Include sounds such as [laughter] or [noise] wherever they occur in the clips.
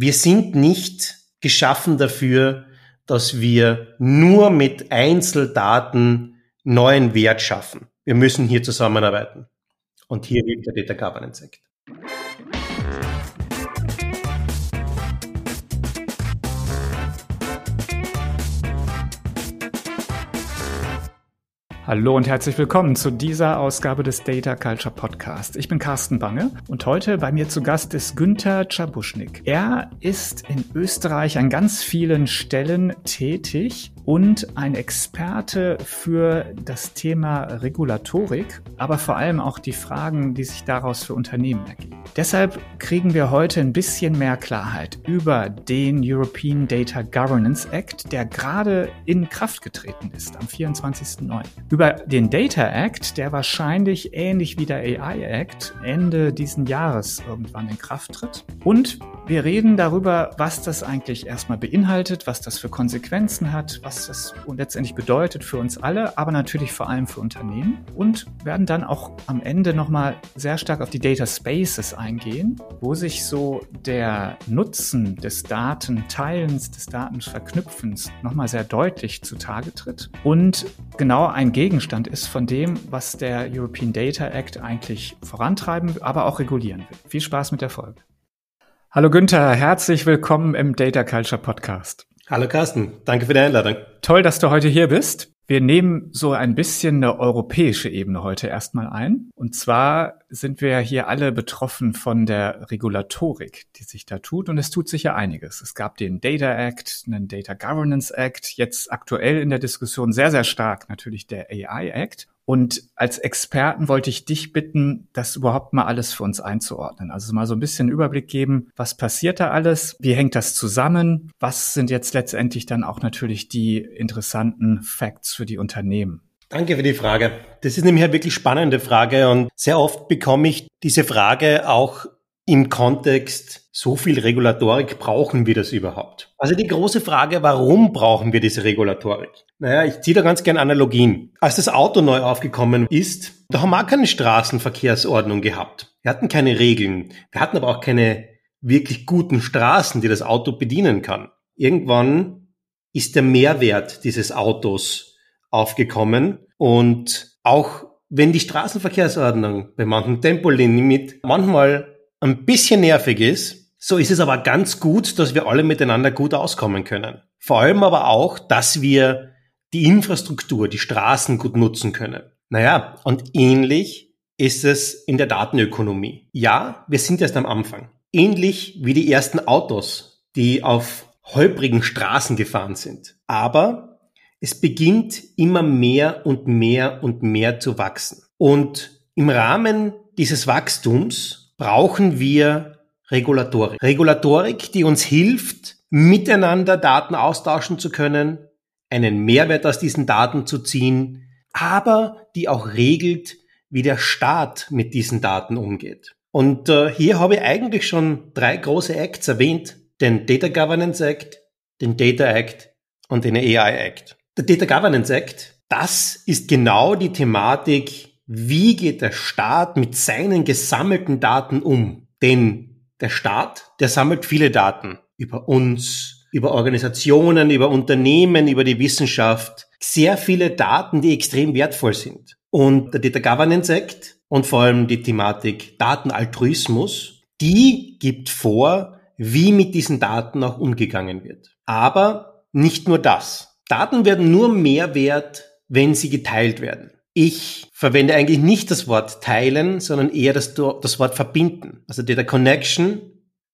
wir sind nicht geschaffen dafür, dass wir nur mit Einzeldaten neuen Wert schaffen. Wir müssen hier zusammenarbeiten. Und hier hilft der Data Governance Act. Hallo und herzlich willkommen zu dieser Ausgabe des Data Culture Podcast. Ich bin Carsten Bange und heute bei mir zu Gast ist Günther Czabuschnik. Er ist in Österreich an ganz vielen Stellen tätig und ein Experte für das Thema Regulatorik, aber vor allem auch die Fragen, die sich daraus für Unternehmen ergeben. Deshalb kriegen wir heute ein bisschen mehr Klarheit über den European Data Governance Act, der gerade in Kraft getreten ist am 24.09. Über den Data Act, der wahrscheinlich ähnlich wie der AI Act Ende diesen Jahres irgendwann in Kraft tritt. Und wir reden darüber, was das eigentlich erstmal beinhaltet, was das für Konsequenzen hat, was das letztendlich bedeutet für uns alle, aber natürlich vor allem für Unternehmen und werden dann auch am Ende nochmal sehr stark auf die Data Spaces eingehen, wo sich so der Nutzen des Datenteilens, des Datenverknüpfens nochmal sehr deutlich zutage tritt und genau ein Gegenstand ist von dem, was der European Data Act eigentlich vorantreiben, aber auch regulieren will. Viel Spaß mit der Folge. Hallo Günther, herzlich willkommen im Data Culture Podcast. Hallo Carsten, danke für die Einladung. Toll, dass du heute hier bist. Wir nehmen so ein bisschen eine europäische Ebene heute erstmal ein. Und zwar sind wir hier alle betroffen von der Regulatorik, die sich da tut. Und es tut sich ja einiges. Es gab den Data Act, einen Data Governance Act, jetzt aktuell in der Diskussion sehr, sehr stark natürlich der AI Act. Und als Experten wollte ich dich bitten, das überhaupt mal alles für uns einzuordnen. Also mal so ein bisschen Überblick geben, was passiert da alles, wie hängt das zusammen, was sind jetzt letztendlich dann auch natürlich die interessanten Facts für die Unternehmen. Danke für die Frage. Das ist nämlich eine wirklich spannende Frage und sehr oft bekomme ich diese Frage auch im Kontext, so viel Regulatorik, brauchen wir das überhaupt? Also die große Frage, warum brauchen wir diese Regulatorik? Naja, ich ziehe da ganz gern Analogien. Als das Auto neu aufgekommen ist, da haben wir auch keine Straßenverkehrsordnung gehabt. Wir hatten keine Regeln. Wir hatten aber auch keine wirklich guten Straßen, die das Auto bedienen kann. Irgendwann ist der Mehrwert dieses Autos aufgekommen und auch wenn die Straßenverkehrsordnung bei manchen Tempolimit manchmal ein bisschen nervig ist, so ist es aber ganz gut, dass wir alle miteinander gut auskommen können. Vor allem aber auch, dass wir die Infrastruktur, die Straßen gut nutzen können. Naja, und ähnlich ist es in der Datenökonomie. Ja, wir sind erst am Anfang. Ähnlich wie die ersten Autos, die auf holprigen Straßen gefahren sind. Aber es beginnt immer mehr und mehr und mehr zu wachsen. Und im Rahmen dieses Wachstums brauchen wir Regulatorik. Regulatorik, die uns hilft, miteinander Daten austauschen zu können, einen Mehrwert aus diesen Daten zu ziehen, aber die auch regelt, wie der Staat mit diesen Daten umgeht. Und äh, hier habe ich eigentlich schon drei große Acts erwähnt, den Data Governance Act, den Data Act und den AI Act. Der Data Governance Act, das ist genau die Thematik, wie geht der Staat mit seinen gesammelten Daten um? Denn der Staat, der sammelt viele Daten über uns, über Organisationen, über Unternehmen, über die Wissenschaft. Sehr viele Daten, die extrem wertvoll sind. Und der Data Governance Act und vor allem die Thematik Datenaltruismus, die gibt vor, wie mit diesen Daten auch umgegangen wird. Aber nicht nur das. Daten werden nur mehr wert, wenn sie geteilt werden. Ich verwende eigentlich nicht das Wort teilen, sondern eher das, das Wort verbinden. Also Data Connection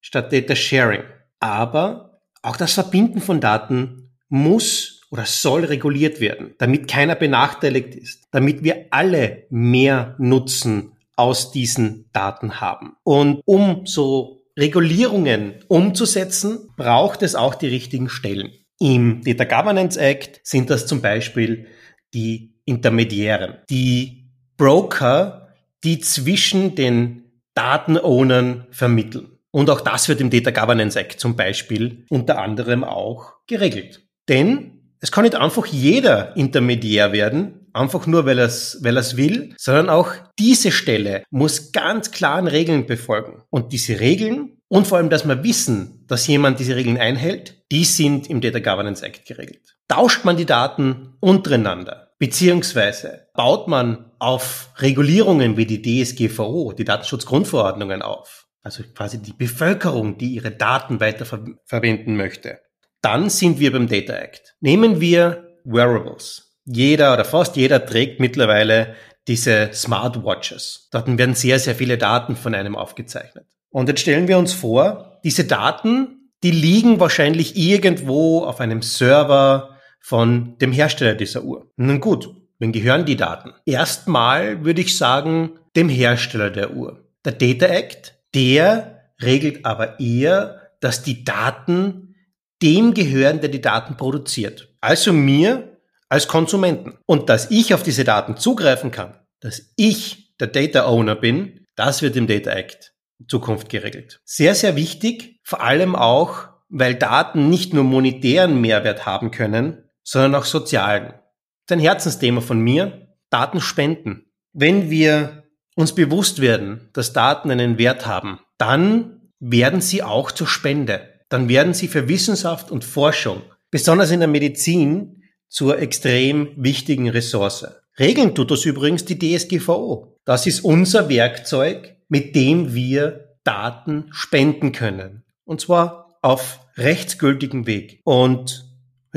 statt Data Sharing. Aber auch das Verbinden von Daten muss oder soll reguliert werden, damit keiner benachteiligt ist, damit wir alle mehr Nutzen aus diesen Daten haben. Und um so Regulierungen umzusetzen, braucht es auch die richtigen Stellen. Im Data Governance Act sind das zum Beispiel die Intermediären, die Broker, die zwischen den Datenownern vermitteln. Und auch das wird im Data Governance Act zum Beispiel unter anderem auch geregelt. Denn es kann nicht einfach jeder Intermediär werden, einfach nur weil er es weil will, sondern auch diese Stelle muss ganz klaren Regeln befolgen. Und diese Regeln, und vor allem, dass wir wissen, dass jemand diese Regeln einhält, die sind im Data Governance Act geregelt. Tauscht man die Daten untereinander, beziehungsweise baut man auf Regulierungen wie die DSGVO, die Datenschutzgrundverordnungen auf, also quasi die Bevölkerung, die ihre Daten weiterverwenden möchte, dann sind wir beim Data Act. Nehmen wir Wearables. Jeder oder fast jeder trägt mittlerweile diese Smartwatches. Dort werden sehr, sehr viele Daten von einem aufgezeichnet. Und jetzt stellen wir uns vor, diese Daten, die liegen wahrscheinlich irgendwo auf einem Server von dem Hersteller dieser Uhr. Nun gut, wen gehören die Daten? Erstmal würde ich sagen, dem Hersteller der Uhr. Der Data Act, der regelt aber eher, dass die Daten dem gehören, der die Daten produziert. Also mir als Konsumenten. Und dass ich auf diese Daten zugreifen kann, dass ich der Data Owner bin, das wird im Data Act Zukunft geregelt. Sehr, sehr wichtig, vor allem auch, weil Daten nicht nur monetären Mehrwert haben können, sondern auch sozialen. Das ist ein Herzensthema von mir, Daten spenden. Wenn wir uns bewusst werden, dass Daten einen Wert haben, dann werden sie auch zur Spende. Dann werden sie für Wissenschaft und Forschung, besonders in der Medizin, zur extrem wichtigen Ressource. Regeln tut das übrigens die DSGVO. Das ist unser Werkzeug, mit dem wir Daten spenden können. Und zwar auf rechtsgültigen Weg. Und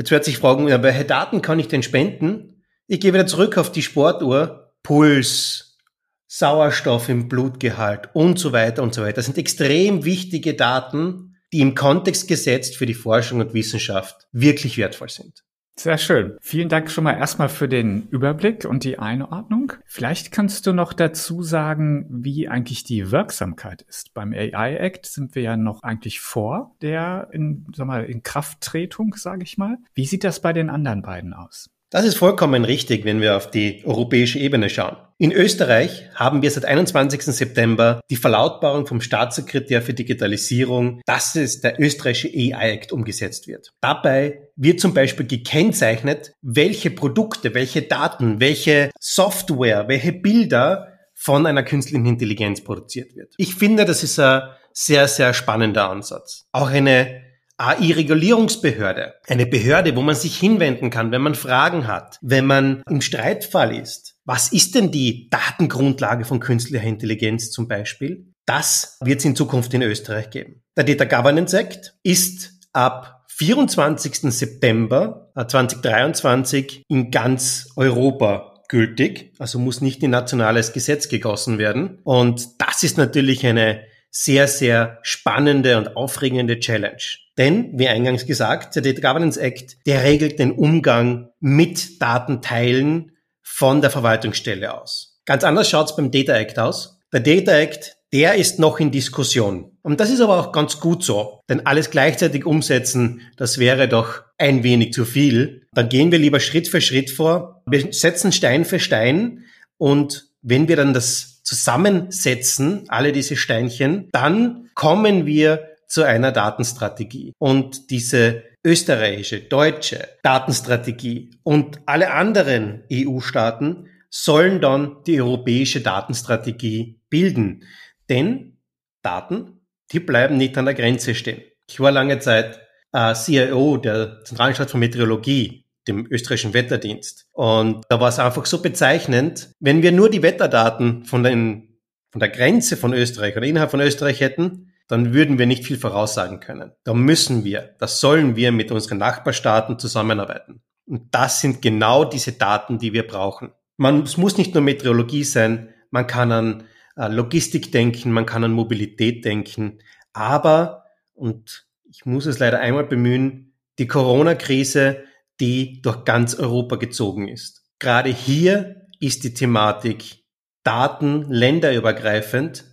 jetzt wird sich fragen, ja, welche Daten kann ich denn spenden? Ich gehe wieder zurück auf die Sportuhr. Puls, Sauerstoff im Blutgehalt und so weiter und so weiter. Das sind extrem wichtige Daten, die im Kontext gesetzt für die Forschung und Wissenschaft wirklich wertvoll sind. Sehr schön. Vielen Dank schon mal erstmal für den Überblick und die Einordnung. Vielleicht kannst du noch dazu sagen, wie eigentlich die Wirksamkeit ist. Beim AI Act sind wir ja noch eigentlich vor der in, sag mal, in Krafttretung, sage ich mal. Wie sieht das bei den anderen beiden aus? Das ist vollkommen richtig, wenn wir auf die europäische Ebene schauen. In Österreich haben wir seit 21. September die Verlautbarung vom Staatssekretär für Digitalisierung, dass es der österreichische AI Act umgesetzt wird. Dabei wird zum Beispiel gekennzeichnet, welche Produkte, welche Daten, welche Software, welche Bilder von einer künstlichen Intelligenz produziert wird. Ich finde, das ist ein sehr, sehr spannender Ansatz. Auch eine AI-Regulierungsbehörde. Eine Behörde, wo man sich hinwenden kann, wenn man Fragen hat, wenn man im Streitfall ist. Was ist denn die Datengrundlage von künstlicher Intelligenz zum Beispiel? Das wird es in Zukunft in Österreich geben. Der Data Governance Act ist ab 24. September 2023 in ganz Europa gültig, also muss nicht in nationales Gesetz gegossen werden. Und das ist natürlich eine sehr, sehr spannende und aufregende Challenge. Denn, wie eingangs gesagt, der Data Governance Act, der regelt den Umgang mit Datenteilen von der Verwaltungsstelle aus. Ganz anders schaut es beim Data Act aus. Der Data Act, der ist noch in Diskussion. Und das ist aber auch ganz gut so. Denn alles gleichzeitig umsetzen, das wäre doch ein wenig zu viel. Dann gehen wir lieber Schritt für Schritt vor. Wir setzen Stein für Stein. Und wenn wir dann das zusammensetzen, alle diese Steinchen, dann kommen wir zu einer Datenstrategie. Und diese österreichische, deutsche Datenstrategie und alle anderen EU-Staaten sollen dann die europäische Datenstrategie bilden. Denn Daten, die bleiben nicht an der Grenze stehen. Ich war lange Zeit äh, CIO der Zentralanstalt für Meteorologie dem österreichischen Wetterdienst. Und da war es einfach so bezeichnend, wenn wir nur die Wetterdaten von, den, von der Grenze von Österreich oder innerhalb von Österreich hätten, dann würden wir nicht viel voraussagen können. Da müssen wir, das sollen wir mit unseren Nachbarstaaten zusammenarbeiten. Und das sind genau diese Daten, die wir brauchen. Man, es muss nicht nur Meteorologie sein, man kann an äh, Logistik denken, man kann an Mobilität denken, aber, und ich muss es leider einmal bemühen, die Corona-Krise die durch ganz Europa gezogen ist. Gerade hier ist die Thematik Daten länderübergreifend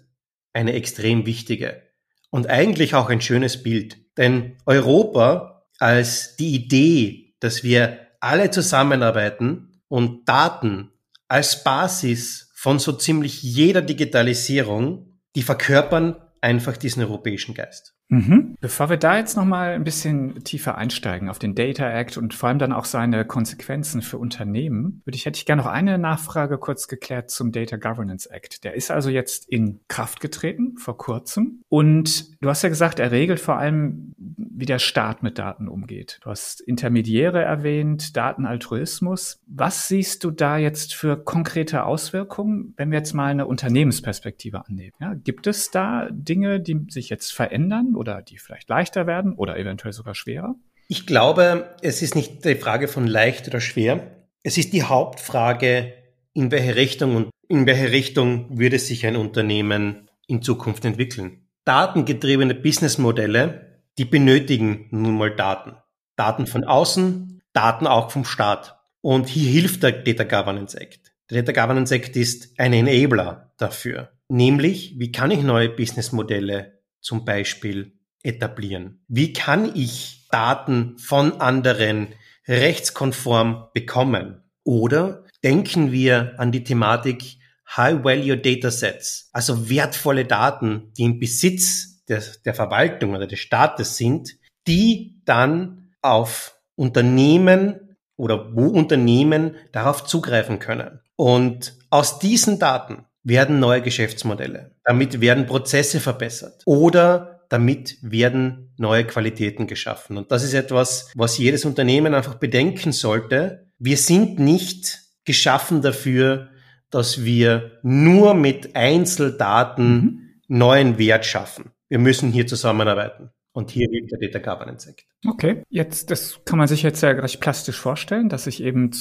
eine extrem wichtige und eigentlich auch ein schönes Bild. Denn Europa als die Idee, dass wir alle zusammenarbeiten und Daten als Basis von so ziemlich jeder Digitalisierung, die verkörpern einfach diesen europäischen Geist. Mhm. Bevor wir da jetzt nochmal ein bisschen tiefer einsteigen auf den Data Act und vor allem dann auch seine Konsequenzen für Unternehmen, würde ich, hätte ich gerne noch eine Nachfrage kurz geklärt zum Data Governance Act. Der ist also jetzt in Kraft getreten vor kurzem und du hast ja gesagt, er regelt vor allem, wie der Staat mit Daten umgeht. Du hast Intermediäre erwähnt, Datenaltruismus. Was siehst du da jetzt für konkrete Auswirkungen, wenn wir jetzt mal eine Unternehmensperspektive annehmen? Ja, gibt es da Dinge, die sich jetzt verändern? Oder die vielleicht leichter werden oder eventuell sogar schwerer? Ich glaube, es ist nicht die Frage von leicht oder schwer. Es ist die Hauptfrage, in welche Richtung und in welche Richtung würde sich ein Unternehmen in Zukunft entwickeln. Datengetriebene Businessmodelle, die benötigen nun mal Daten. Daten von außen, Daten auch vom Staat. Und hier hilft der Data Governance Act. Der Data Governance Act ist ein Enabler dafür. Nämlich, wie kann ich neue Businessmodelle zum Beispiel etablieren? Wie kann ich Daten von anderen rechtskonform bekommen? Oder denken wir an die Thematik High-Value Datasets, also wertvolle Daten, die im Besitz der, der Verwaltung oder des Staates sind, die dann auf Unternehmen oder wo Unternehmen darauf zugreifen können. Und aus diesen Daten werden neue Geschäftsmodelle. Damit werden Prozesse verbessert. Oder damit werden neue Qualitäten geschaffen. Und das ist etwas, was jedes Unternehmen einfach bedenken sollte. Wir sind nicht geschaffen dafür, dass wir nur mit Einzeldaten mhm. neuen Wert schaffen. Wir müssen hier zusammenarbeiten. Und hier liegt der Data Governance Act. Okay, jetzt, das kann man sich jetzt ja recht plastisch vorstellen, dass ich eben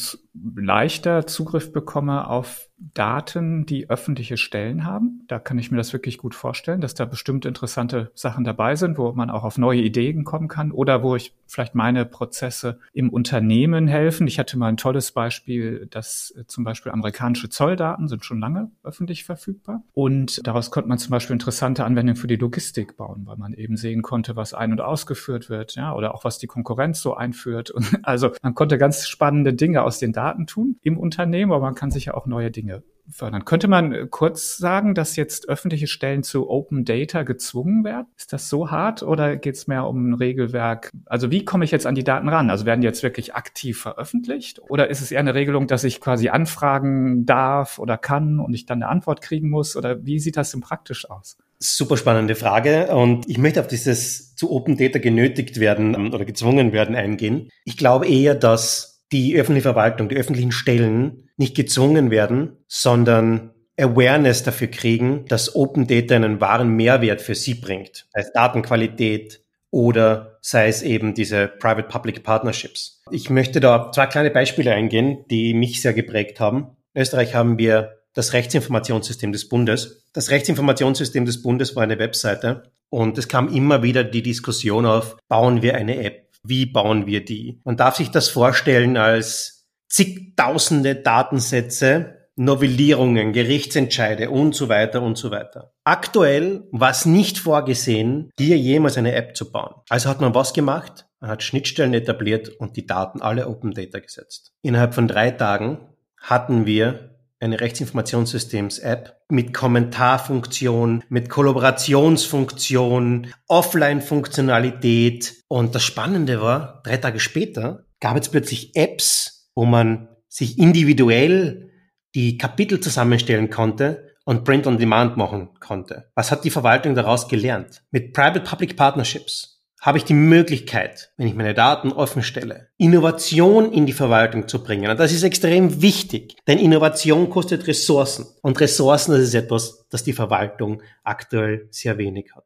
leichter Zugriff bekomme auf Daten, die öffentliche Stellen haben. Da kann ich mir das wirklich gut vorstellen, dass da bestimmt interessante Sachen dabei sind, wo man auch auf neue Ideen kommen kann oder wo ich vielleicht meine Prozesse im Unternehmen helfen. Ich hatte mal ein tolles Beispiel, dass äh, zum Beispiel amerikanische Zolldaten sind schon lange öffentlich verfügbar und daraus konnte man zum Beispiel interessante Anwendungen für die Logistik bauen, weil man eben sehen konnte, was ein- und ausgeführt wird, ja, oder auch was die Konkurrenz so einführt. Und [laughs] also man konnte ganz spannende Dinge aus den Daten tun im Unternehmen, aber man kann sich ja auch neue Dinge fördern. Könnte man äh, kurz sagen, dass jetzt öffentliche Stellen zu Open Data gezwungen werden? Ist das so hart oder geht es mehr um ein Regelwerk? Also wie komme ich jetzt an die Daten ran? Also werden die jetzt wirklich aktiv veröffentlicht? Oder ist es eher eine Regelung, dass ich quasi anfragen darf oder kann und ich dann eine Antwort kriegen muss? Oder wie sieht das denn praktisch aus? Super spannende Frage und ich möchte auf dieses zu Open Data genötigt werden ähm, oder gezwungen werden eingehen. Ich glaube eher, dass die öffentliche Verwaltung, die öffentlichen Stellen nicht gezwungen werden, sondern Awareness dafür kriegen, dass Open Data einen wahren Mehrwert für sie bringt. Sei es Datenqualität oder sei es eben diese Private-Public Partnerships. Ich möchte da zwei kleine Beispiele eingehen, die mich sehr geprägt haben. In Österreich haben wir das Rechtsinformationssystem des Bundes. Das Rechtsinformationssystem des Bundes war eine Webseite und es kam immer wieder die Diskussion auf, bauen wir eine App? Wie bauen wir die? Man darf sich das vorstellen als zigtausende Datensätze, Novellierungen, Gerichtsentscheide und so weiter und so weiter. Aktuell war es nicht vorgesehen, hier jemals eine App zu bauen. Also hat man was gemacht? Man hat Schnittstellen etabliert und die Daten alle Open Data gesetzt. Innerhalb von drei Tagen hatten wir eine Rechtsinformationssystems-App mit Kommentarfunktion, mit Kollaborationsfunktion, Offline-Funktionalität. Und das Spannende war, drei Tage später gab es plötzlich Apps, wo man sich individuell die Kapitel zusammenstellen konnte und Print on Demand machen konnte. Was hat die Verwaltung daraus gelernt? Mit Private-Public Partnerships habe ich die Möglichkeit, wenn ich meine Daten offen stelle, Innovation in die Verwaltung zu bringen. Und das ist extrem wichtig, denn Innovation kostet Ressourcen. Und Ressourcen, das ist etwas, das die Verwaltung aktuell sehr wenig hat.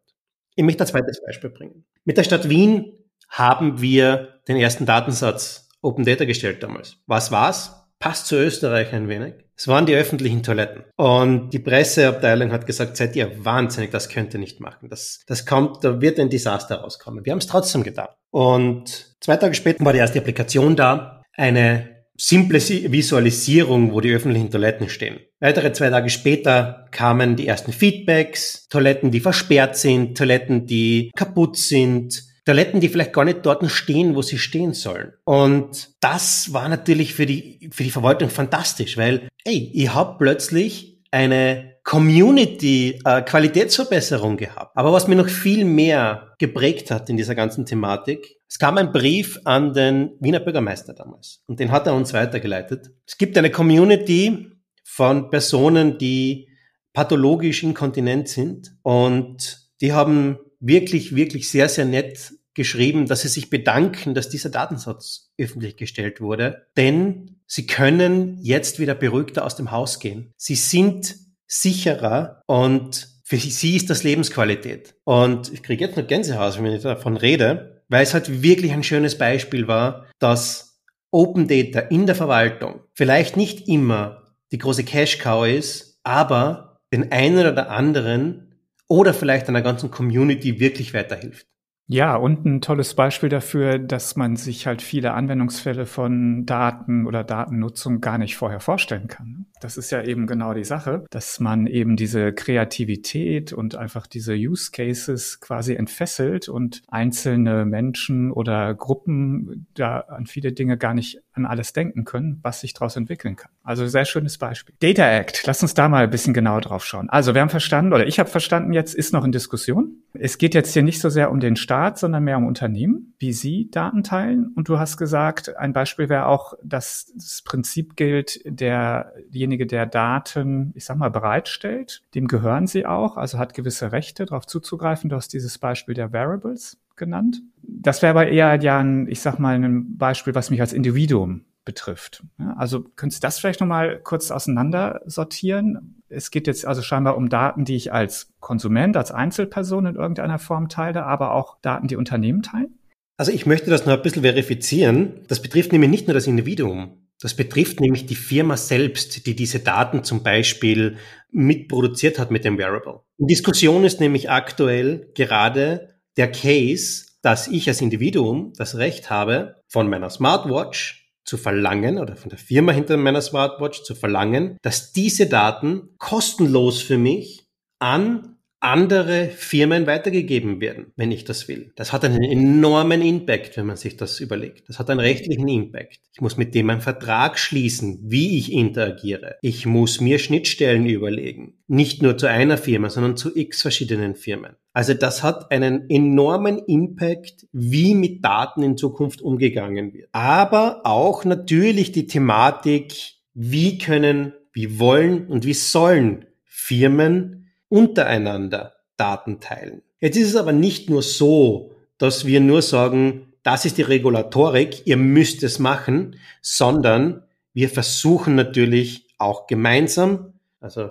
Ich möchte ein zweites Beispiel bringen. Mit der Stadt Wien haben wir den ersten Datensatz Open Data gestellt damals. Was war's? Passt zu Österreich ein wenig. Es waren die öffentlichen Toiletten. Und die Presseabteilung hat gesagt, seid ihr wahnsinnig, das könnt ihr nicht machen. Das, das kommt, da wird ein Desaster rauskommen. Wir haben es trotzdem getan. Und zwei Tage später war die erste Applikation da. Eine simple Visualisierung, wo die öffentlichen Toiletten stehen. Weitere zwei Tage später kamen die ersten Feedbacks, Toiletten, die versperrt sind, Toiletten, die kaputt sind, Toiletten, die vielleicht gar nicht dort stehen, wo sie stehen sollen. Und das war natürlich für die, für die Verwaltung fantastisch, weil, ey, ich habe plötzlich eine Community äh, gehabt. Aber was mir noch viel mehr geprägt hat in dieser ganzen Thematik, es kam ein Brief an den Wiener Bürgermeister damals und den hat er uns weitergeleitet. Es gibt eine Community von Personen, die pathologisch inkontinent sind und die haben wirklich, wirklich sehr, sehr nett geschrieben, dass sie sich bedanken, dass dieser Datensatz öffentlich gestellt wurde, denn sie können jetzt wieder beruhigter aus dem Haus gehen. Sie sind sicherer und für sie ist das Lebensqualität. Und ich kriege jetzt noch Gänsehaus, wenn ich davon rede, weil es halt wirklich ein schönes Beispiel war, dass Open Data in der Verwaltung vielleicht nicht immer die große Cash Cow ist, aber den einen oder anderen oder vielleicht einer ganzen Community wirklich weiterhilft. Ja, und ein tolles Beispiel dafür, dass man sich halt viele Anwendungsfälle von Daten oder Datennutzung gar nicht vorher vorstellen kann. Das ist ja eben genau die Sache, dass man eben diese Kreativität und einfach diese Use Cases quasi entfesselt und einzelne Menschen oder Gruppen da an viele Dinge gar nicht an alles denken können, was sich daraus entwickeln kann. Also sehr schönes Beispiel. Data Act, lass uns da mal ein bisschen genauer drauf schauen. Also wir haben verstanden, oder ich habe verstanden, jetzt ist noch in Diskussion. Es geht jetzt hier nicht so sehr um den Staat, sondern mehr um Unternehmen, wie sie Daten teilen. Und du hast gesagt, ein Beispiel wäre auch, dass das Prinzip gilt, derjenige, der Daten, ich sag mal, bereitstellt, dem gehören sie auch, also hat gewisse Rechte, darauf zuzugreifen. Du hast dieses Beispiel der Variables genannt. Das wäre aber eher ja ein, ich sag mal, ein Beispiel, was mich als Individuum betrifft. Also könntest du das vielleicht nochmal kurz auseinander sortieren? Es geht jetzt also scheinbar um Daten, die ich als Konsument, als Einzelperson in irgendeiner Form teile, aber auch Daten, die Unternehmen teilen? Also ich möchte das noch ein bisschen verifizieren. Das betrifft nämlich nicht nur das Individuum. Das betrifft nämlich die Firma selbst, die diese Daten zum Beispiel mitproduziert hat mit dem Wearable. In Diskussion ist nämlich aktuell gerade der Case, dass ich als Individuum das Recht habe, von meiner Smartwatch zu verlangen oder von der Firma hinter meiner Smartwatch zu verlangen, dass diese Daten kostenlos für mich an andere Firmen weitergegeben werden, wenn ich das will. Das hat einen enormen Impact, wenn man sich das überlegt. Das hat einen rechtlichen Impact. Ich muss mit dem einen Vertrag schließen, wie ich interagiere. Ich muss mir Schnittstellen überlegen. Nicht nur zu einer Firma, sondern zu x verschiedenen Firmen. Also das hat einen enormen Impact, wie mit Daten in Zukunft umgegangen wird. Aber auch natürlich die Thematik, wie können, wie wollen und wie sollen Firmen untereinander Daten teilen. Jetzt ist es aber nicht nur so, dass wir nur sagen, das ist die Regulatorik, ihr müsst es machen, sondern wir versuchen natürlich auch gemeinsam, also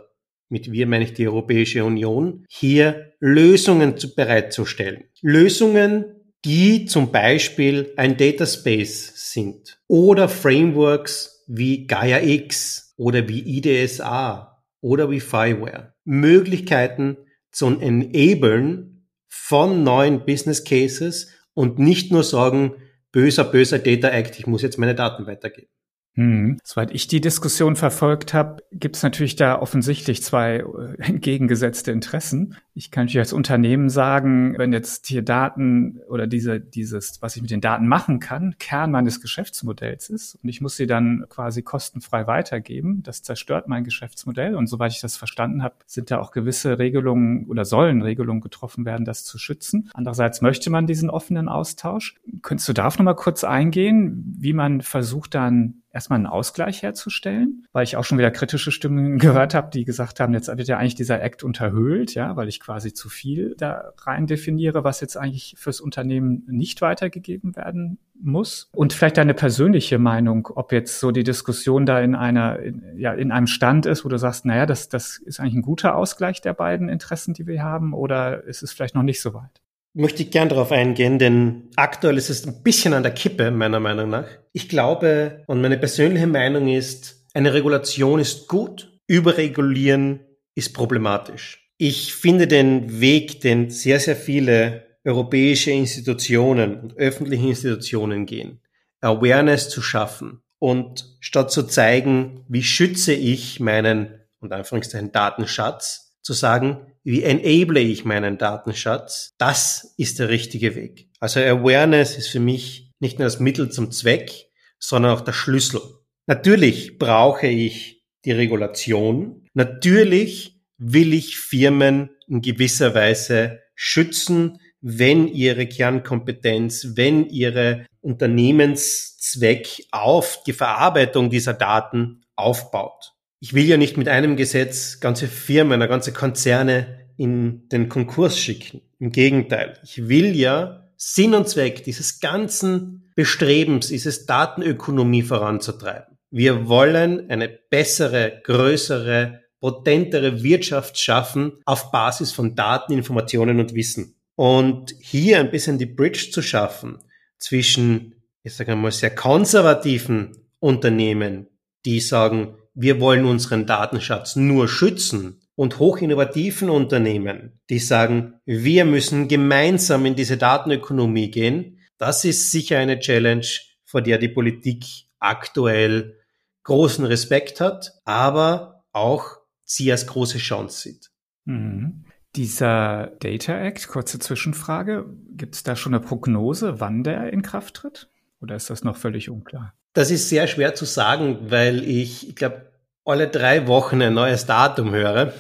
mit wir meine ich die Europäische Union, hier Lösungen zu, bereitzustellen. Lösungen, die zum Beispiel ein Dataspace sind oder Frameworks wie Gaia X oder wie IDSA oder wie Fireware. Möglichkeiten zu enablen von neuen Business Cases und nicht nur sagen, böser, böser Data Act, ich muss jetzt meine Daten weitergeben. Hm. Soweit ich die Diskussion verfolgt habe, gibt es natürlich da offensichtlich zwei äh, [laughs] entgegengesetzte Interessen. Ich kann natürlich als Unternehmen sagen, wenn jetzt hier Daten oder diese, dieses, was ich mit den Daten machen kann, Kern meines Geschäftsmodells ist und ich muss sie dann quasi kostenfrei weitergeben, das zerstört mein Geschäftsmodell. Und soweit ich das verstanden habe, sind da auch gewisse Regelungen oder sollen Regelungen getroffen werden, das zu schützen. Andererseits möchte man diesen offenen Austausch. Könntest du darauf nochmal kurz eingehen, wie man versucht dann erstmal einen Ausgleich herzustellen, weil ich auch schon wieder kritische Stimmen [laughs] gehört habe, die gesagt haben, jetzt wird ja eigentlich dieser Act unterhöhlt, ja, weil ich quasi zu viel da rein definiere, was jetzt eigentlich fürs Unternehmen nicht weitergegeben werden muss. Und vielleicht deine persönliche Meinung, ob jetzt so die Diskussion da in einer, in, ja, in einem Stand ist, wo du sagst, naja, das, das ist eigentlich ein guter Ausgleich der beiden Interessen, die wir haben, oder ist es vielleicht noch nicht so weit? Möchte ich gern darauf eingehen, denn aktuell ist es ein bisschen an der Kippe, meiner Meinung nach. Ich glaube, und meine persönliche Meinung ist, eine Regulation ist gut, überregulieren ist problematisch. Ich finde den Weg, den sehr, sehr viele europäische Institutionen und öffentliche Institutionen gehen, Awareness zu schaffen und statt zu zeigen, wie schütze ich meinen, und Anführungszeichen, Datenschatz, zu sagen, wie enable ich meinen Datenschatz, das ist der richtige Weg. Also Awareness ist für mich nicht nur das Mittel zum Zweck, sondern auch der Schlüssel. Natürlich brauche ich die Regulation. Natürlich will ich Firmen in gewisser Weise schützen, wenn ihre Kernkompetenz, wenn ihre Unternehmenszweck auf die Verarbeitung dieser Daten aufbaut. Ich will ja nicht mit einem Gesetz ganze Firmen, ganze Konzerne in den Konkurs schicken. Im Gegenteil, ich will ja Sinn und Zweck dieses ganzen Bestrebens ist es, Datenökonomie voranzutreiben. Wir wollen eine bessere, größere, potentere Wirtschaft schaffen auf Basis von Daten, Informationen und Wissen. Und hier ein bisschen die Bridge zu schaffen zwischen, ich sage einmal, sehr konservativen Unternehmen, die sagen, wir wollen unseren Datenschatz nur schützen und hochinnovativen Unternehmen, die sagen, wir müssen gemeinsam in diese Datenökonomie gehen, das ist sicher eine Challenge, vor der die Politik aktuell großen Respekt hat, aber auch sie als große Chance sieht. Mhm. Dieser Data Act, kurze Zwischenfrage, gibt es da schon eine Prognose, wann der in Kraft tritt? Oder ist das noch völlig unklar? Das ist sehr schwer zu sagen, weil ich, ich glaube, alle drei Wochen ein neues Datum höre.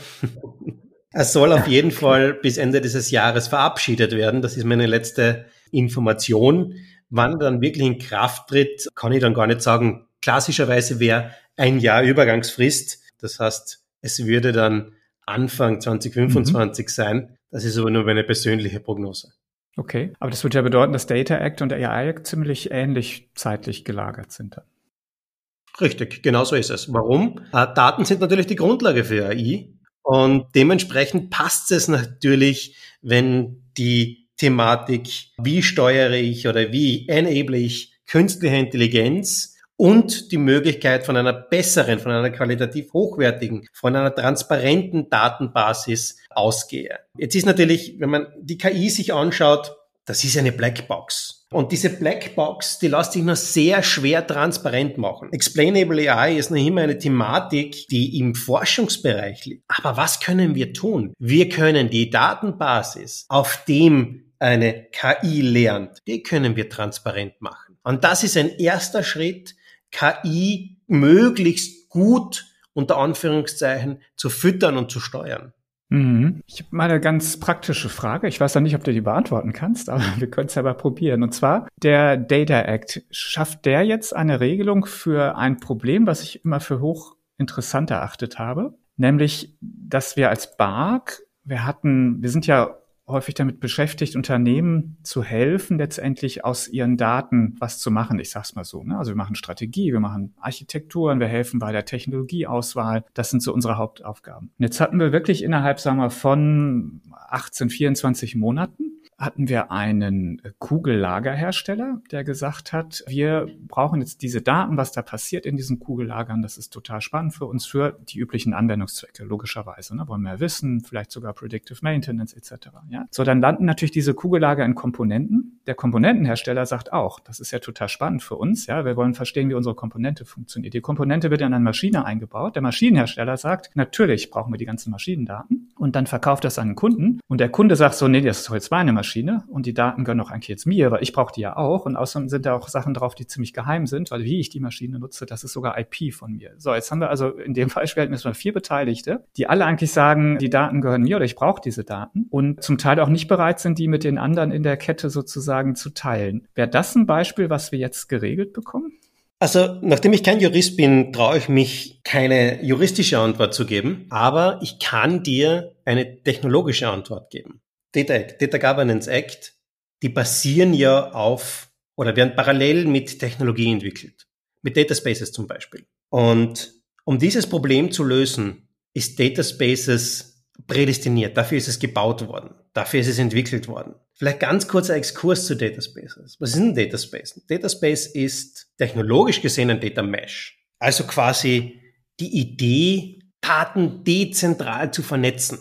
Es soll auf jeden Fall bis Ende dieses Jahres verabschiedet werden. Das ist meine letzte Information. Wann er dann wirklich in Kraft tritt, kann ich dann gar nicht sagen. Klassischerweise wäre ein Jahr Übergangsfrist. Das heißt, es würde dann Anfang 2025 mhm. sein. Das ist aber nur meine persönliche Prognose. Okay, aber das würde ja bedeuten, dass Data Act und AI Act ziemlich ähnlich zeitlich gelagert sind. Dann. Richtig, genau so ist es. Warum? Äh, Daten sind natürlich die Grundlage für AI und dementsprechend passt es natürlich, wenn die Thematik, wie steuere ich oder wie enable ich künstliche Intelligenz und die Möglichkeit von einer besseren, von einer qualitativ hochwertigen, von einer transparenten Datenbasis ausgehe. Jetzt ist natürlich, wenn man die KI sich anschaut, das ist eine Blackbox. Und diese Blackbox, die lässt sich nur sehr schwer transparent machen. Explainable AI ist noch immer eine Thematik, die im Forschungsbereich liegt. Aber was können wir tun? Wir können die Datenbasis, auf dem eine KI lernt, die können wir transparent machen. Und das ist ein erster Schritt, KI möglichst gut unter Anführungszeichen zu füttern und zu steuern. Mhm. Ich habe mal eine ganz praktische Frage. Ich weiß ja nicht, ob du die beantworten kannst, aber [laughs] wir können es ja mal probieren. Und zwar, der Data Act, schafft der jetzt eine Regelung für ein Problem, was ich immer für hoch interessant erachtet habe? Nämlich, dass wir als BARC, wir hatten, wir sind ja häufig damit beschäftigt, Unternehmen zu helfen, letztendlich aus ihren Daten was zu machen. Ich sag's mal so. Ne? Also wir machen Strategie, wir machen Architekturen, wir helfen bei der Technologieauswahl. Das sind so unsere Hauptaufgaben. Und jetzt hatten wir wirklich innerhalb, sagen wir, von 18, 24 Monaten hatten wir einen Kugellagerhersteller, der gesagt hat, wir brauchen jetzt diese Daten, was da passiert in diesen Kugellagern. Das ist total spannend für uns, für die üblichen Anwendungszwecke, logischerweise. Ne? Wollen wir wissen, vielleicht sogar Predictive Maintenance etc. Ja? So, dann landen natürlich diese Kugellager in Komponenten. Der Komponentenhersteller sagt auch, das ist ja total spannend für uns. Ja, wir wollen verstehen, wie unsere Komponente funktioniert. Die Komponente wird in eine Maschine eingebaut. Der Maschinenhersteller sagt, natürlich brauchen wir die ganzen Maschinendaten und dann verkauft das an den Kunden. Und der Kunde sagt so, nee, das ist jetzt meine Maschine. Und die Daten gehören doch eigentlich jetzt mir, weil ich brauche die ja auch. Und außerdem sind da auch Sachen drauf, die ziemlich geheim sind, weil wie ich die Maschine nutze, das ist sogar IP von mir. So, jetzt haben wir also in dem [laughs] hatten wir vier Beteiligte, die alle eigentlich sagen, die Daten gehören mir oder ich brauche diese Daten und zum Teil auch nicht bereit sind, die mit den anderen in der Kette sozusagen zu teilen. Wäre das ein Beispiel, was wir jetzt geregelt bekommen? Also, nachdem ich kein Jurist bin, traue ich mich keine juristische Antwort zu geben, aber ich kann dir eine technologische Antwort geben. Data Act, Data Governance Act, die basieren ja auf oder werden parallel mit Technologie entwickelt. Mit Data Spaces zum Beispiel. Und um dieses Problem zu lösen, ist Data Spaces prädestiniert. Dafür ist es gebaut worden. Dafür ist es entwickelt worden. Vielleicht ganz kurzer Exkurs zu Data Spaces. Was ist ein Data Space? Data Space ist technologisch gesehen ein Data Mesh. Also quasi die Idee, Daten dezentral zu vernetzen.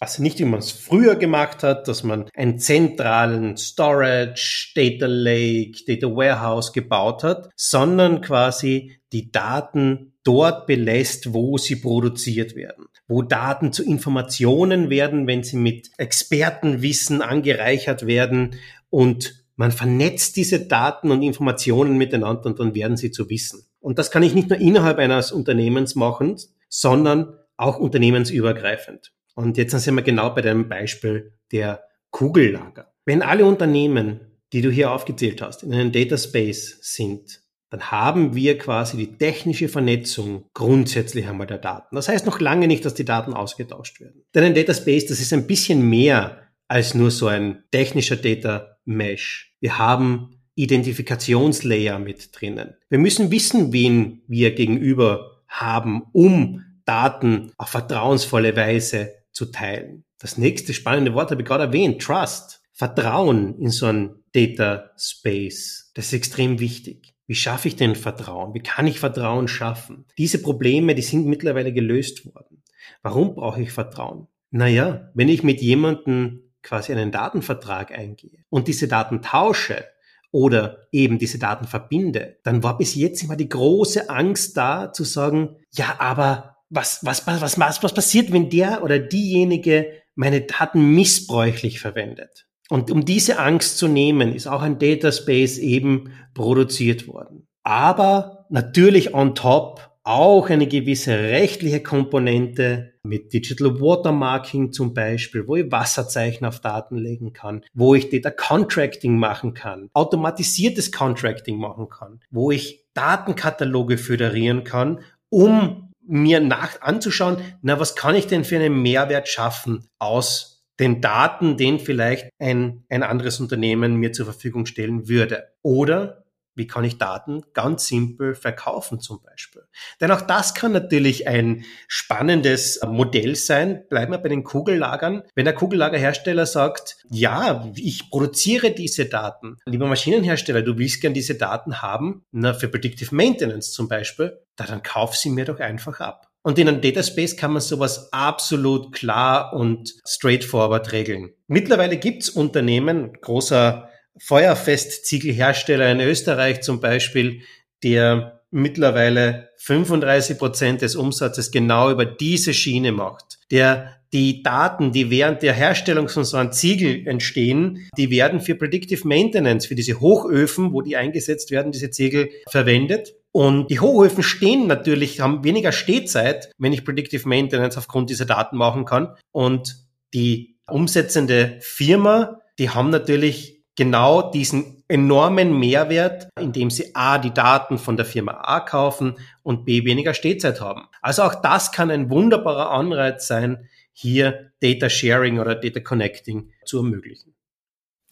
Also nicht, wie man es früher gemacht hat, dass man einen zentralen Storage, Data Lake, Data Warehouse gebaut hat, sondern quasi die Daten dort belässt, wo sie produziert werden, wo Daten zu Informationen werden, wenn sie mit Expertenwissen angereichert werden und man vernetzt diese Daten und Informationen miteinander und dann werden sie zu Wissen. Und das kann ich nicht nur innerhalb eines Unternehmens machen, sondern auch unternehmensübergreifend. Und jetzt sind wir genau bei dem Beispiel der Kugellager. Wenn alle Unternehmen, die du hier aufgezählt hast, in einem Data Space sind, dann haben wir quasi die technische Vernetzung grundsätzlich einmal der Daten. Das heißt noch lange nicht, dass die Daten ausgetauscht werden. Denn ein Data Space, das ist ein bisschen mehr als nur so ein technischer Data Mesh. Wir haben Identifikationslayer mit drinnen. Wir müssen wissen, wen wir gegenüber haben, um Daten auf vertrauensvolle Weise zu teilen. Das nächste spannende Wort habe ich gerade erwähnt, Trust. Vertrauen in so ein Data Space. Das ist extrem wichtig. Wie schaffe ich denn Vertrauen? Wie kann ich Vertrauen schaffen? Diese Probleme, die sind mittlerweile gelöst worden. Warum brauche ich Vertrauen? Naja, wenn ich mit jemandem quasi einen Datenvertrag eingehe und diese Daten tausche oder eben diese Daten verbinde, dann war bis jetzt immer die große Angst da zu sagen, ja, aber was, was, was, was, was passiert, wenn der oder diejenige meine Daten missbräuchlich verwendet? Und um diese Angst zu nehmen, ist auch ein Data Space eben produziert worden. Aber natürlich on top auch eine gewisse rechtliche Komponente mit Digital Watermarking zum Beispiel, wo ich Wasserzeichen auf Daten legen kann, wo ich Data Contracting machen kann, automatisiertes Contracting machen kann, wo ich Datenkataloge föderieren kann, um mir nach anzuschauen, na, was kann ich denn für einen Mehrwert schaffen aus den Daten, den vielleicht ein, ein anderes Unternehmen mir zur Verfügung stellen würde. Oder wie kann ich Daten ganz simpel verkaufen zum Beispiel? Denn auch das kann natürlich ein spannendes Modell sein. Bleiben wir bei den Kugellagern. Wenn der Kugellagerhersteller sagt, ja, ich produziere diese Daten, lieber Maschinenhersteller, du willst gern diese Daten haben, na, für Predictive Maintenance zum Beispiel, da dann kauf sie mir doch einfach ab. Und in einem Data Space kann man sowas absolut klar und straightforward regeln. Mittlerweile gibt's Unternehmen, großer Feuerfestziegelhersteller in Österreich zum Beispiel, der mittlerweile 35 Prozent des Umsatzes genau über diese Schiene macht, der die Daten, die während der Herstellung von so einem Ziegel entstehen, die werden für Predictive Maintenance, für diese Hochöfen, wo die eingesetzt werden, diese Ziegel verwendet. Und die Hochöfen stehen natürlich, haben weniger Stehzeit, wenn ich Predictive Maintenance aufgrund dieser Daten machen kann. Und die umsetzende Firma, die haben natürlich genau diesen enormen Mehrwert, indem sie A, die Daten von der Firma A kaufen und B, weniger Stehzeit haben. Also auch das kann ein wunderbarer Anreiz sein, hier Data Sharing oder Data Connecting zu ermöglichen.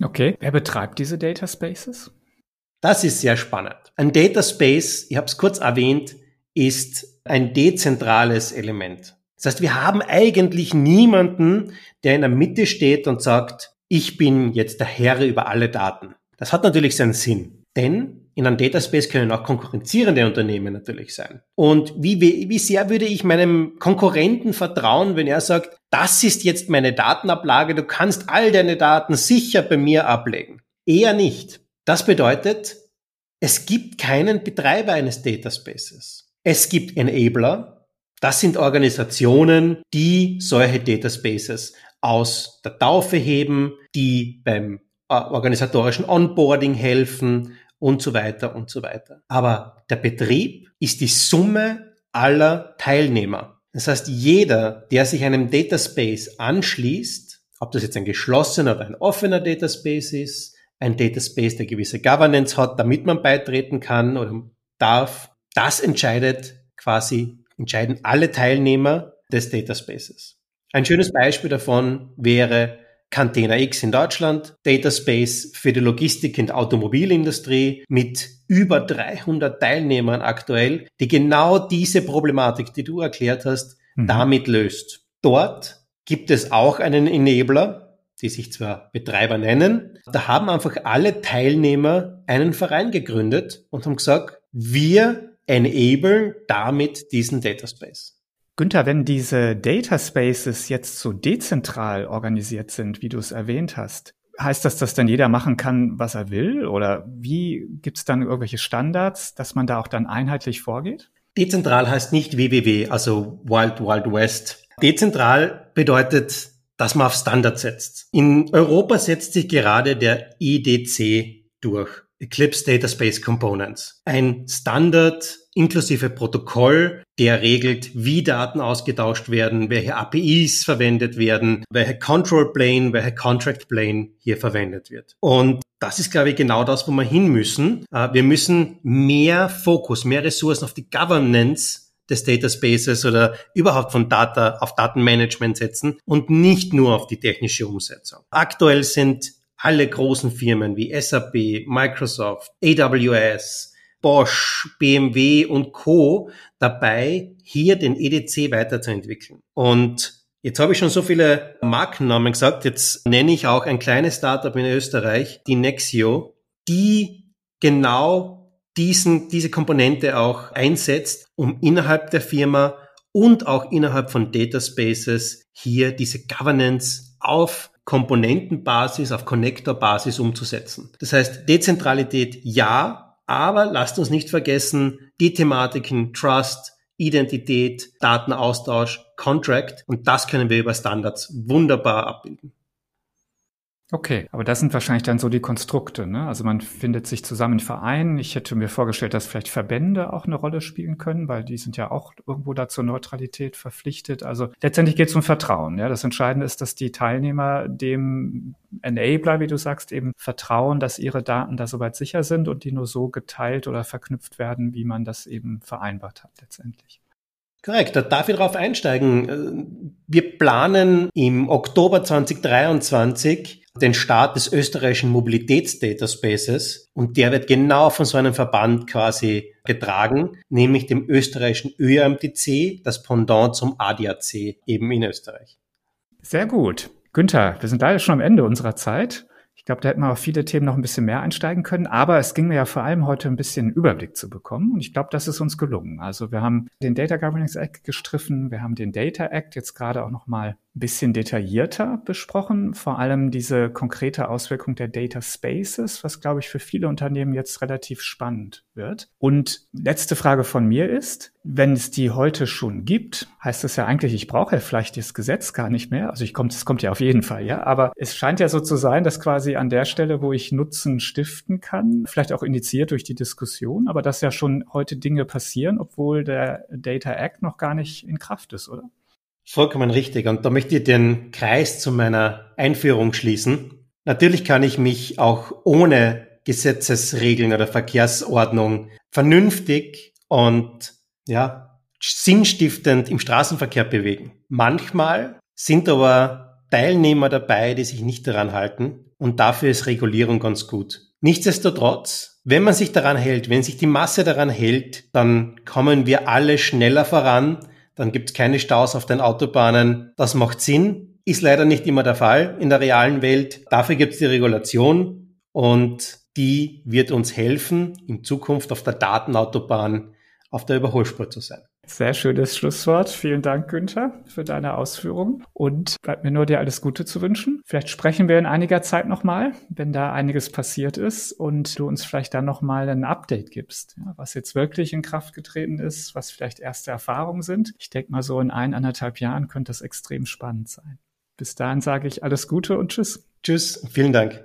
Okay, wer betreibt diese Data Spaces? Das ist sehr spannend. Ein Data Space, ich habe es kurz erwähnt, ist ein dezentrales Element. Das heißt, wir haben eigentlich niemanden, der in der Mitte steht und sagt, ich bin jetzt der Herr über alle Daten. Das hat natürlich seinen Sinn, denn in einem Dataspace können auch konkurrenzierende Unternehmen natürlich sein. Und wie, wie sehr würde ich meinem Konkurrenten vertrauen, wenn er sagt, das ist jetzt meine Datenablage, du kannst all deine Daten sicher bei mir ablegen? Eher nicht. Das bedeutet, es gibt keinen Betreiber eines Dataspaces. Es gibt Enabler. Das sind Organisationen, die solche Dataspaces aus der Taufe heben, die beim äh, organisatorischen Onboarding helfen und so weiter und so weiter. Aber der Betrieb ist die Summe aller Teilnehmer. Das heißt, jeder, der sich einem Dataspace anschließt, ob das jetzt ein geschlossener oder ein offener Dataspace ist, ein Dataspace, der gewisse Governance hat, damit man beitreten kann oder darf, das entscheidet quasi, entscheiden alle Teilnehmer des Dataspaces. Ein schönes Beispiel davon wäre Container X in Deutschland, Dataspace für die Logistik und Automobilindustrie mit über 300 Teilnehmern aktuell, die genau diese Problematik, die du erklärt hast, mhm. damit löst. Dort gibt es auch einen Enabler, die sich zwar Betreiber nennen, da haben einfach alle Teilnehmer einen Verein gegründet und haben gesagt, wir enablen damit diesen Dataspace. Günther, wenn diese Data Spaces jetzt so dezentral organisiert sind, wie du es erwähnt hast, heißt das, dass dann jeder machen kann, was er will? Oder wie gibt es dann irgendwelche Standards, dass man da auch dann einheitlich vorgeht? Dezentral heißt nicht WWW, also Wild Wild West. Dezentral bedeutet, dass man auf Standard setzt. In Europa setzt sich gerade der IDC durch. Eclipse Data Space Components. Ein Standard inklusive Protokoll, der regelt, wie Daten ausgetauscht werden, welche APIs verwendet werden, welche Control Plane, welche Contract Plane hier verwendet wird. Und das ist, glaube ich, genau das, wo wir hin müssen. Äh, wir müssen mehr Fokus, mehr Ressourcen auf die Governance des Data Spaces oder überhaupt von Data auf Datenmanagement setzen und nicht nur auf die technische Umsetzung. Aktuell sind alle großen Firmen wie SAP, Microsoft, AWS, Bosch, BMW und Co. dabei, hier den EDC weiterzuentwickeln. Und Jetzt habe ich schon so viele Markennamen gesagt. Jetzt nenne ich auch ein kleines Startup in Österreich, die Nexio, die genau diesen, diese Komponente auch einsetzt, um innerhalb der Firma und auch innerhalb von Data Spaces hier diese Governance auf Komponentenbasis, auf Connector-Basis umzusetzen. Das heißt, Dezentralität ja, aber lasst uns nicht vergessen, die Thematiken Trust, Identität, Datenaustausch, Contract und das können wir über Standards wunderbar abbilden. Okay, aber das sind wahrscheinlich dann so die Konstrukte. Ne? Also man findet sich zusammen in Vereinen. Ich hätte mir vorgestellt, dass vielleicht Verbände auch eine Rolle spielen können, weil die sind ja auch irgendwo da zur Neutralität verpflichtet. Also letztendlich geht es um Vertrauen. Ja? Das Entscheidende ist, dass die Teilnehmer dem Enabler, wie du sagst, eben vertrauen, dass ihre Daten da soweit sicher sind und die nur so geteilt oder verknüpft werden, wie man das eben vereinbart hat letztendlich. Korrekt, da darf ich darauf einsteigen. Wir planen im Oktober 2023 den Start des österreichischen Mobilitätsdataspaces und der wird genau von so einem Verband quasi getragen, nämlich dem österreichischen ÖMTC, das Pendant zum ADAC eben in Österreich. Sehr gut. Günther, wir sind leider schon am Ende unserer Zeit. Ich glaube, da hätten wir auf viele Themen noch ein bisschen mehr einsteigen können. Aber es ging mir ja vor allem heute ein bisschen Überblick zu bekommen. Und ich glaube, das ist uns gelungen. Also wir haben den Data Governance Act gestriffen. Wir haben den Data Act jetzt gerade auch noch mal ein bisschen detaillierter besprochen. Vor allem diese konkrete Auswirkung der Data Spaces, was, glaube ich, für viele Unternehmen jetzt relativ spannend wird. Und letzte Frage von mir ist, wenn es die heute schon gibt, heißt das ja eigentlich, ich brauche ja vielleicht das Gesetz gar nicht mehr. Also ich kommt, es kommt ja auf jeden Fall, ja. Aber es scheint ja so zu sein, dass quasi an der Stelle, wo ich Nutzen stiften kann, vielleicht auch initiiert durch die Diskussion, aber dass ja schon heute Dinge passieren, obwohl der Data Act noch gar nicht in Kraft ist, oder? Vollkommen richtig. Und da möchte ich den Kreis zu meiner Einführung schließen. Natürlich kann ich mich auch ohne Gesetzesregeln oder Verkehrsordnung vernünftig und ja, sinnstiftend im Straßenverkehr bewegen. Manchmal sind aber Teilnehmer dabei, die sich nicht daran halten und dafür ist Regulierung ganz gut. Nichtsdestotrotz, wenn man sich daran hält, wenn sich die Masse daran hält, dann kommen wir alle schneller voran, dann gibt es keine Staus auf den Autobahnen. Das macht Sinn, ist leider nicht immer der Fall in der realen Welt. Dafür gibt es die Regulation und die wird uns helfen, in Zukunft auf der Datenautobahn auf der Überholspur zu sein. Sehr schönes Schlusswort. Vielen Dank, Günther, für deine Ausführungen. Und bleibt mir nur dir alles Gute zu wünschen. Vielleicht sprechen wir in einiger Zeit nochmal, wenn da einiges passiert ist und du uns vielleicht dann nochmal ein Update gibst, ja, was jetzt wirklich in Kraft getreten ist, was vielleicht erste Erfahrungen sind. Ich denke mal, so in eineinhalb Jahren könnte das extrem spannend sein. Bis dahin sage ich alles Gute und tschüss. Tschüss. Vielen Dank.